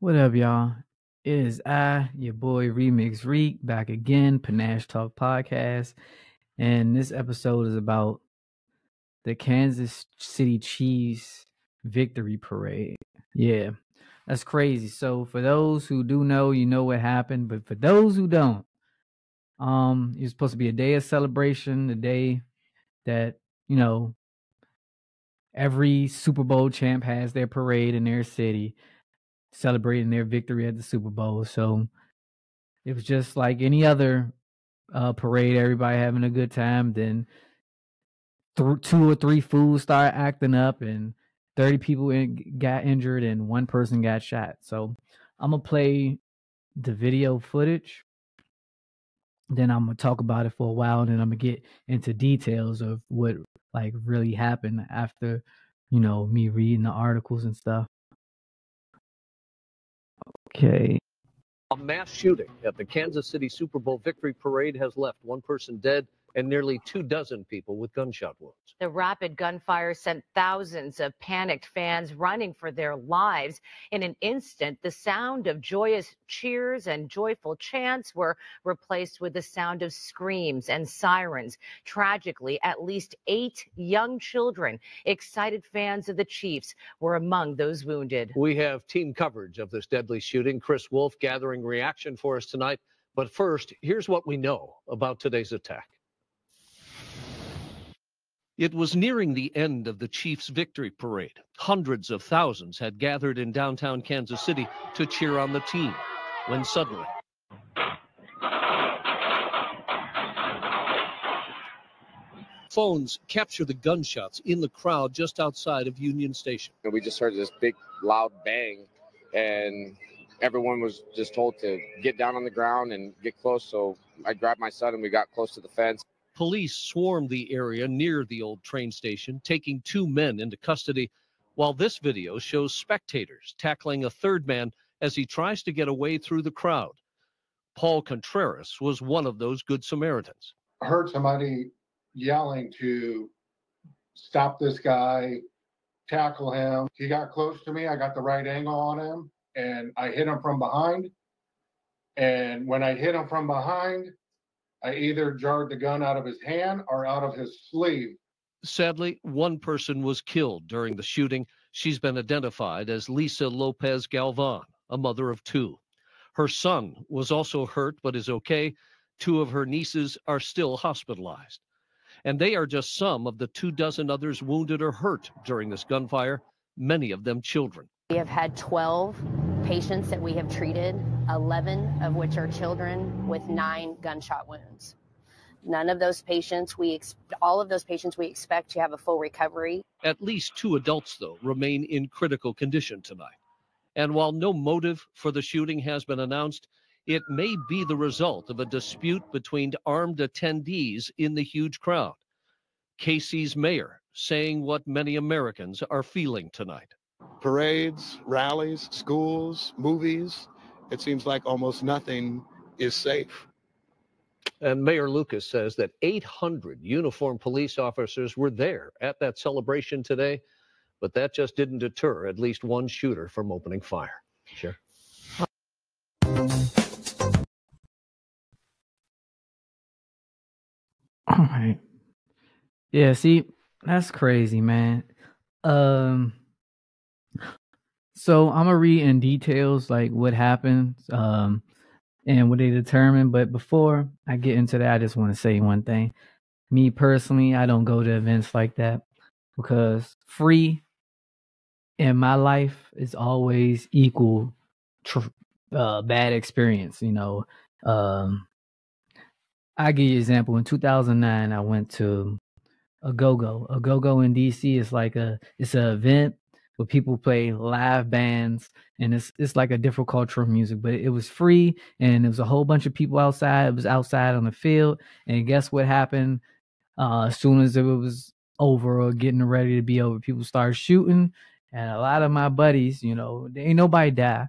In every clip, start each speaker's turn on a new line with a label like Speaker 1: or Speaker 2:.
Speaker 1: What up, y'all? It is I, your boy Remix Reek, back again, Panache Talk Podcast. And this episode is about the Kansas City Chiefs victory parade. Yeah, that's crazy. So for those who do know, you know what happened. But for those who don't, um, it's supposed to be a day of celebration, the day that, you know, every Super Bowl champ has their parade in their city celebrating their victory at the Super Bowl. So it was just like any other uh, parade, everybody having a good time. Then th- two or three fools start acting up, and 30 people in- got injured, and one person got shot. So I'm going to play the video footage. Then I'm gonna talk about it for a while, and then I'm gonna get into details of what like really happened after, you know, me reading the articles and stuff. Okay.
Speaker 2: A mass shooting at the Kansas City Super Bowl victory parade has left one person dead and nearly two dozen people with gunshot wounds.
Speaker 3: The rapid gunfire sent thousands of panicked fans running for their lives. In an instant, the sound of joyous cheers and joyful chants were replaced with the sound of screams and sirens. Tragically, at least eight young children, excited fans of the Chiefs, were among those wounded.
Speaker 2: We have team coverage of this deadly shooting. Chris Wolf gathering reaction for us tonight. But first, here's what we know about today's attack. It was nearing the end of the Chiefs' victory parade. Hundreds of thousands had gathered in downtown Kansas City to cheer on the team when suddenly. Phones capture the gunshots in the crowd just outside of Union Station.
Speaker 4: And we just heard this big, loud bang, and everyone was just told to get down on the ground and get close. So I grabbed my son and we got close to the fence.
Speaker 2: Police swarmed the area near the old train station, taking two men into custody, while this video shows spectators tackling a third man as he tries to get away through the crowd. Paul Contreras was one of those good Samaritans.
Speaker 5: I heard somebody yelling to stop this guy, tackle him. He got close to me. I got the right angle on him and I hit him from behind. And when I hit him from behind, I either jarred the gun out of his hand or out of his sleeve.
Speaker 2: Sadly, one person was killed during the shooting. She's been identified as Lisa Lopez Galvan, a mother of two. Her son was also hurt but is okay. Two of her nieces are still hospitalized. And they are just some of the two dozen others wounded or hurt during this gunfire, many of them children.
Speaker 6: We have had 12 patients that we have treated, 11 of which are children with nine gunshot wounds. None of those patients, we ex- all of those patients, we expect to have a full recovery.
Speaker 2: At least two adults, though, remain in critical condition tonight. And while no motive for the shooting has been announced, it may be the result of a dispute between armed attendees in the huge crowd. KC's mayor saying what many Americans are feeling tonight
Speaker 7: parades, rallies, schools, movies. It seems like almost nothing is safe.
Speaker 2: And Mayor Lucas says that 800 uniformed police officers were there at that celebration today, but that just didn't deter at least one shooter from opening fire. Sure.
Speaker 1: All right. Yeah, see, that's crazy, man. Um so I'm gonna read in details like what happened, um, and what they determined. But before I get into that, I just want to say one thing. Me personally, I don't go to events like that because free in my life is always equal tr- uh, bad experience. You know, um, I give you example. In 2009, I went to a go go. A go go in DC is like a it's an event where people play live bands and it's it's like a different culture of music, but it was free and it was a whole bunch of people outside. It was outside on the field, and guess what happened? Uh, as soon as it was over or getting ready to be over, people started shooting, and a lot of my buddies, you know, ain't nobody die,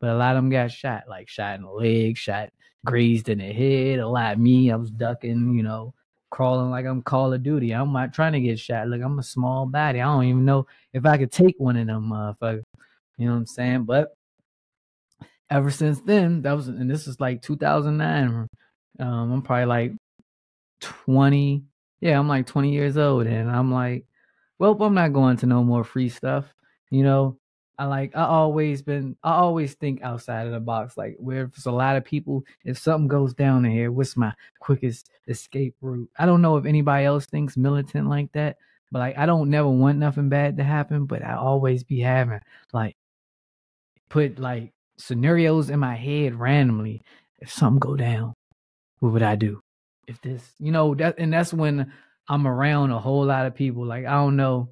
Speaker 1: but a lot of them got shot, like shot in the leg, shot grazed in the head. A lot of me, I was ducking, you know, crawling like I'm Call of Duty. I'm not trying to get shot. Look, I'm a small body. I don't even know if I could take one of them motherfuckers. You know what I'm saying? But ever since then, that was and this is like 2009. Um, I'm probably like 20. Yeah, I'm like 20 years old, and I'm like, well, I'm not going to no more free stuff. You know, I like I always been I always think outside of the box. Like where there's a lot of people, if something goes down in here, what's my quickest escape route? I don't know if anybody else thinks militant like that, but like I don't never want nothing bad to happen, but I always be having like put like scenarios in my head randomly. If something go down, what would I do? If this, you know, that and that's when I'm around a whole lot of people. Like I don't know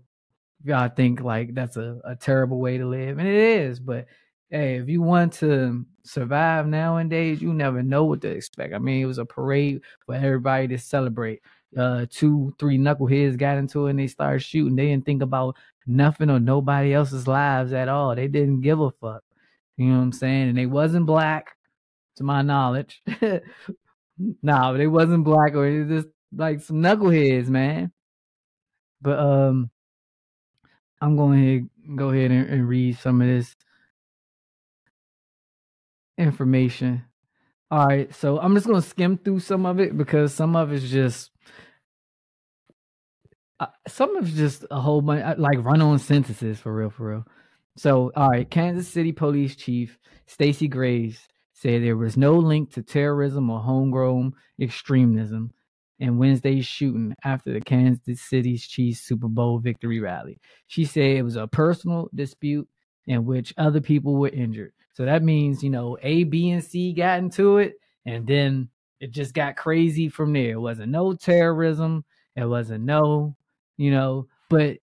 Speaker 1: y'all think like that's a, a terrible way to live, and it is. But hey, if you want to survive nowadays, you never know what to expect. I mean, it was a parade for everybody to celebrate. Uh, two, three knuckleheads got into it and they started shooting. They didn't think about nothing or nobody else's lives at all. They didn't give a fuck. You know what I'm saying? And they wasn't black, to my knowledge. nah, they wasn't black or just like some knuckleheads, man. But um, I'm going to go ahead and, and read some of this information. All right, so I'm just gonna skim through some of it because some of it's just uh, some of it's just a whole bunch uh, like run on sentences for real, for real. So, all right, Kansas City Police Chief Stacey Graves said there was no link to terrorism or homegrown extremism in Wednesday's shooting after the Kansas City's Chiefs Super Bowl victory rally. She said it was a personal dispute in which other people were injured. So that means, you know, A, B, and C got into it, and then it just got crazy from there. It wasn't no terrorism. It wasn't no, you know, but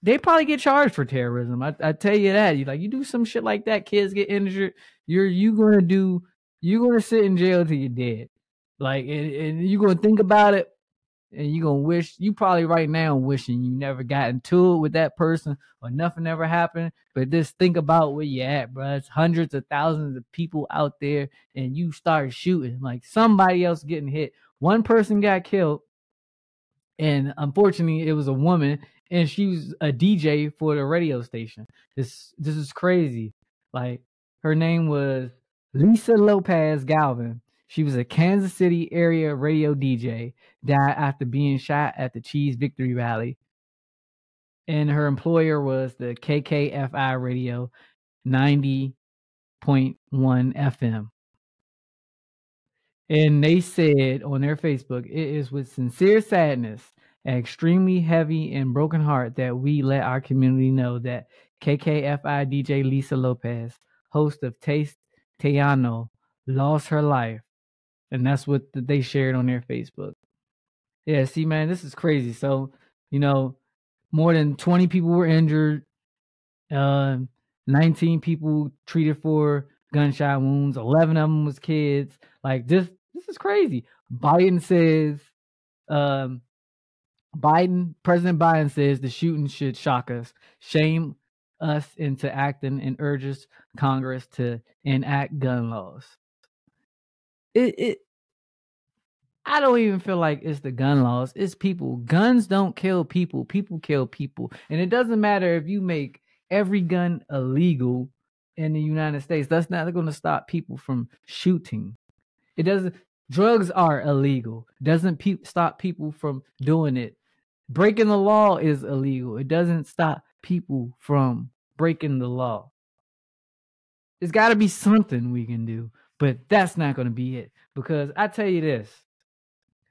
Speaker 1: they probably get charged for terrorism. I, I tell you that. You like you do some shit like that, kids get injured. You're you gonna do you're gonna sit in jail till you're dead. Like and, and you're gonna think about it and you're gonna wish you probably right now wishing you never got into it with that person or nothing ever happened. But just think about where you're at, bro. It's hundreds of thousands of people out there and you start shooting. Like somebody else getting hit. One person got killed. And unfortunately, it was a woman, and she was a DJ for the radio station. This this is crazy. Like her name was Lisa Lopez Galvan. She was a Kansas City area radio DJ. Died after being shot at the Chiefs victory rally. And her employer was the KKFI radio 90.1 FM. And they said on their Facebook, it is with sincere sadness an extremely heavy and broken heart that we let our community know that KKFI DJ Lisa Lopez, host of Taste Tejano, lost her life. And that's what they shared on their Facebook. Yeah, see, man, this is crazy. So, you know, more than 20 people were injured, uh, 19 people treated for gunshot wounds, 11 of them was kids. Like, this, this is crazy. Biden says, um, Biden, President Biden says the shooting should shock us, shame us into acting, and urges Congress to enact gun laws. It, it, I don't even feel like it's the gun laws. It's people. Guns don't kill people. People kill people. And it doesn't matter if you make every gun illegal in the United States. That's not going to stop people from shooting. It doesn't. Drugs are illegal. Doesn't pe- stop people from doing it breaking the law is illegal. It doesn't stop people from breaking the law. There's got to be something we can do, but that's not going to be it. Because I tell you this,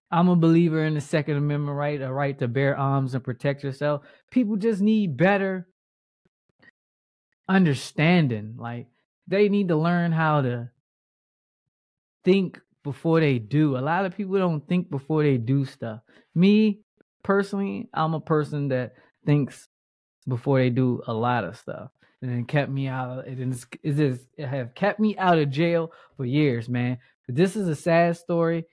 Speaker 1: I'm a believer in the Second Amendment right, a right to bear arms and protect yourself. People just need better understanding. Like they need to learn how to think before they do. A lot of people don't think before they do stuff. Me, personally, I'm a person that thinks before they do a lot of stuff. And it kept me out. It is it is it have kept me out of jail for years, man. But this is a sad story.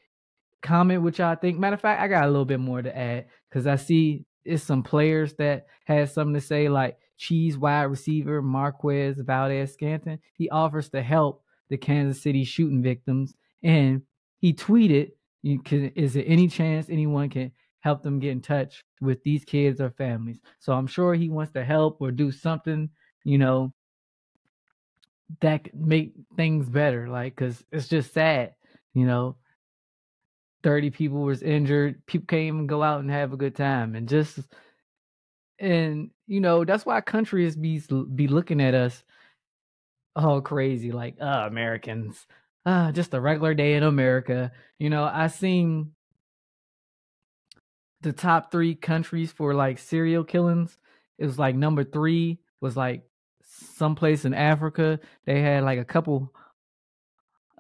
Speaker 1: Comment what y'all think. Matter of fact, I got a little bit more to add because I see it's some players that had something to say, like Chiefs wide receiver Marquez Valdes Scantling. He offers to help the Kansas City shooting victims, and he tweeted, "You can. Is there any chance anyone can help them get in touch with these kids or families. So I'm sure he wants to help or do something, you know, that make things better. Like, cause it's just sad, you know. Thirty people was injured. People can't even go out and have a good time, and just and you know that's why countries be be looking at us all crazy, like uh, Americans, uh, just a regular day in America. You know, I seen the top three countries for like serial killings. It was like number three was like someplace in Africa. They had like a couple,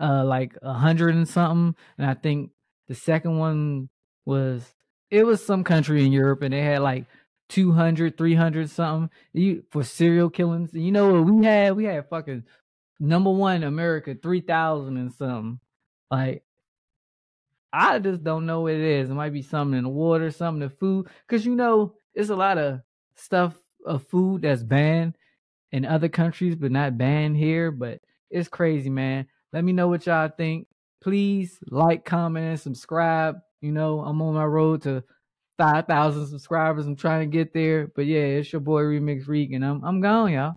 Speaker 1: uh, like a hundred and something, and I think the second one was it was some country in Europe, and they had like 200, 300 something you, for serial killings. You know what we had? We had fucking number one America, 3,000 and something. Like, I just don't know what it is. It might be something in the water, something in the food. Because, you know, it's a lot of stuff of food that's banned in other countries, but not banned here. But it's crazy, man. Let me know what y'all think. Please like, comment, and subscribe. You know, I'm on my road to 5,000 subscribers. I'm trying to get there. But yeah, it's your boy Remix Reek, and I'm, I'm gone, y'all.